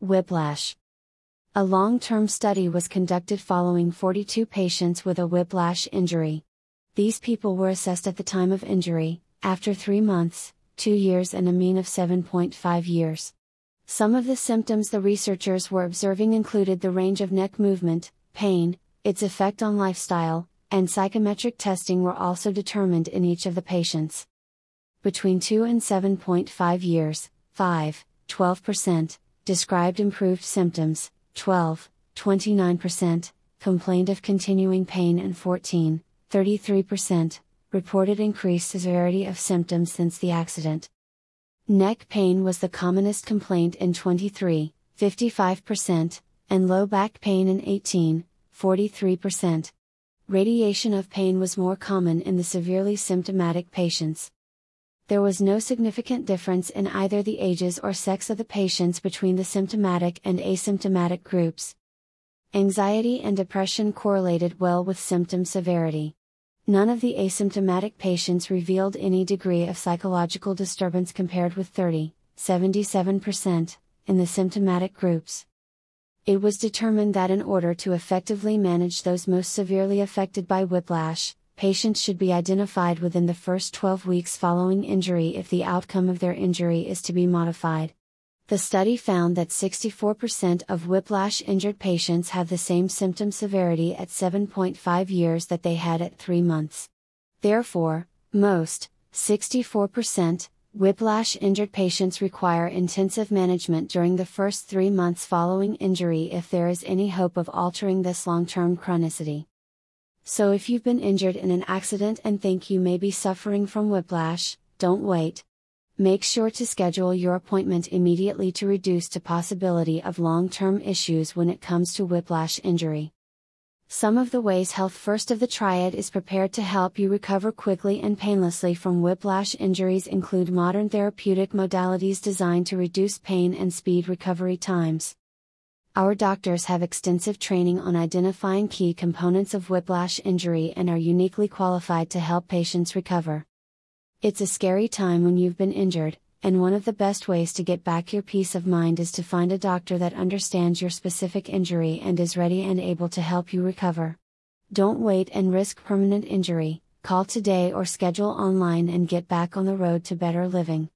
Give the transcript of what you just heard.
Whiplash. A long term study was conducted following 42 patients with a whiplash injury. These people were assessed at the time of injury, after three months, two years, and a mean of 7.5 years. Some of the symptoms the researchers were observing included the range of neck movement, pain, its effect on lifestyle, and psychometric testing were also determined in each of the patients. Between 2 and 7.5 years, 5, 12%, described improved symptoms, 12, 29%, complained of continuing pain, and 14, 33%, reported increased severity of symptoms since the accident. Neck pain was the commonest complaint in 23, 55%, and low back pain in 18, 43%. Radiation of pain was more common in the severely symptomatic patients. There was no significant difference in either the ages or sex of the patients between the symptomatic and asymptomatic groups. Anxiety and depression correlated well with symptom severity. None of the asymptomatic patients revealed any degree of psychological disturbance compared with 30, 77%, in the symptomatic groups. It was determined that in order to effectively manage those most severely affected by whiplash, patients should be identified within the first 12 weeks following injury if the outcome of their injury is to be modified. The study found that 64% of whiplash injured patients have the same symptom severity at 7.5 years that they had at 3 months. Therefore, most, 64%, whiplash injured patients require intensive management during the first 3 months following injury if there is any hope of altering this long term chronicity. So if you've been injured in an accident and think you may be suffering from whiplash, don't wait, Make sure to schedule your appointment immediately to reduce the possibility of long-term issues when it comes to whiplash injury. Some of the ways Health First of the Triad is prepared to help you recover quickly and painlessly from whiplash injuries include modern therapeutic modalities designed to reduce pain and speed recovery times. Our doctors have extensive training on identifying key components of whiplash injury and are uniquely qualified to help patients recover. It's a scary time when you've been injured, and one of the best ways to get back your peace of mind is to find a doctor that understands your specific injury and is ready and able to help you recover. Don't wait and risk permanent injury, call today or schedule online and get back on the road to better living.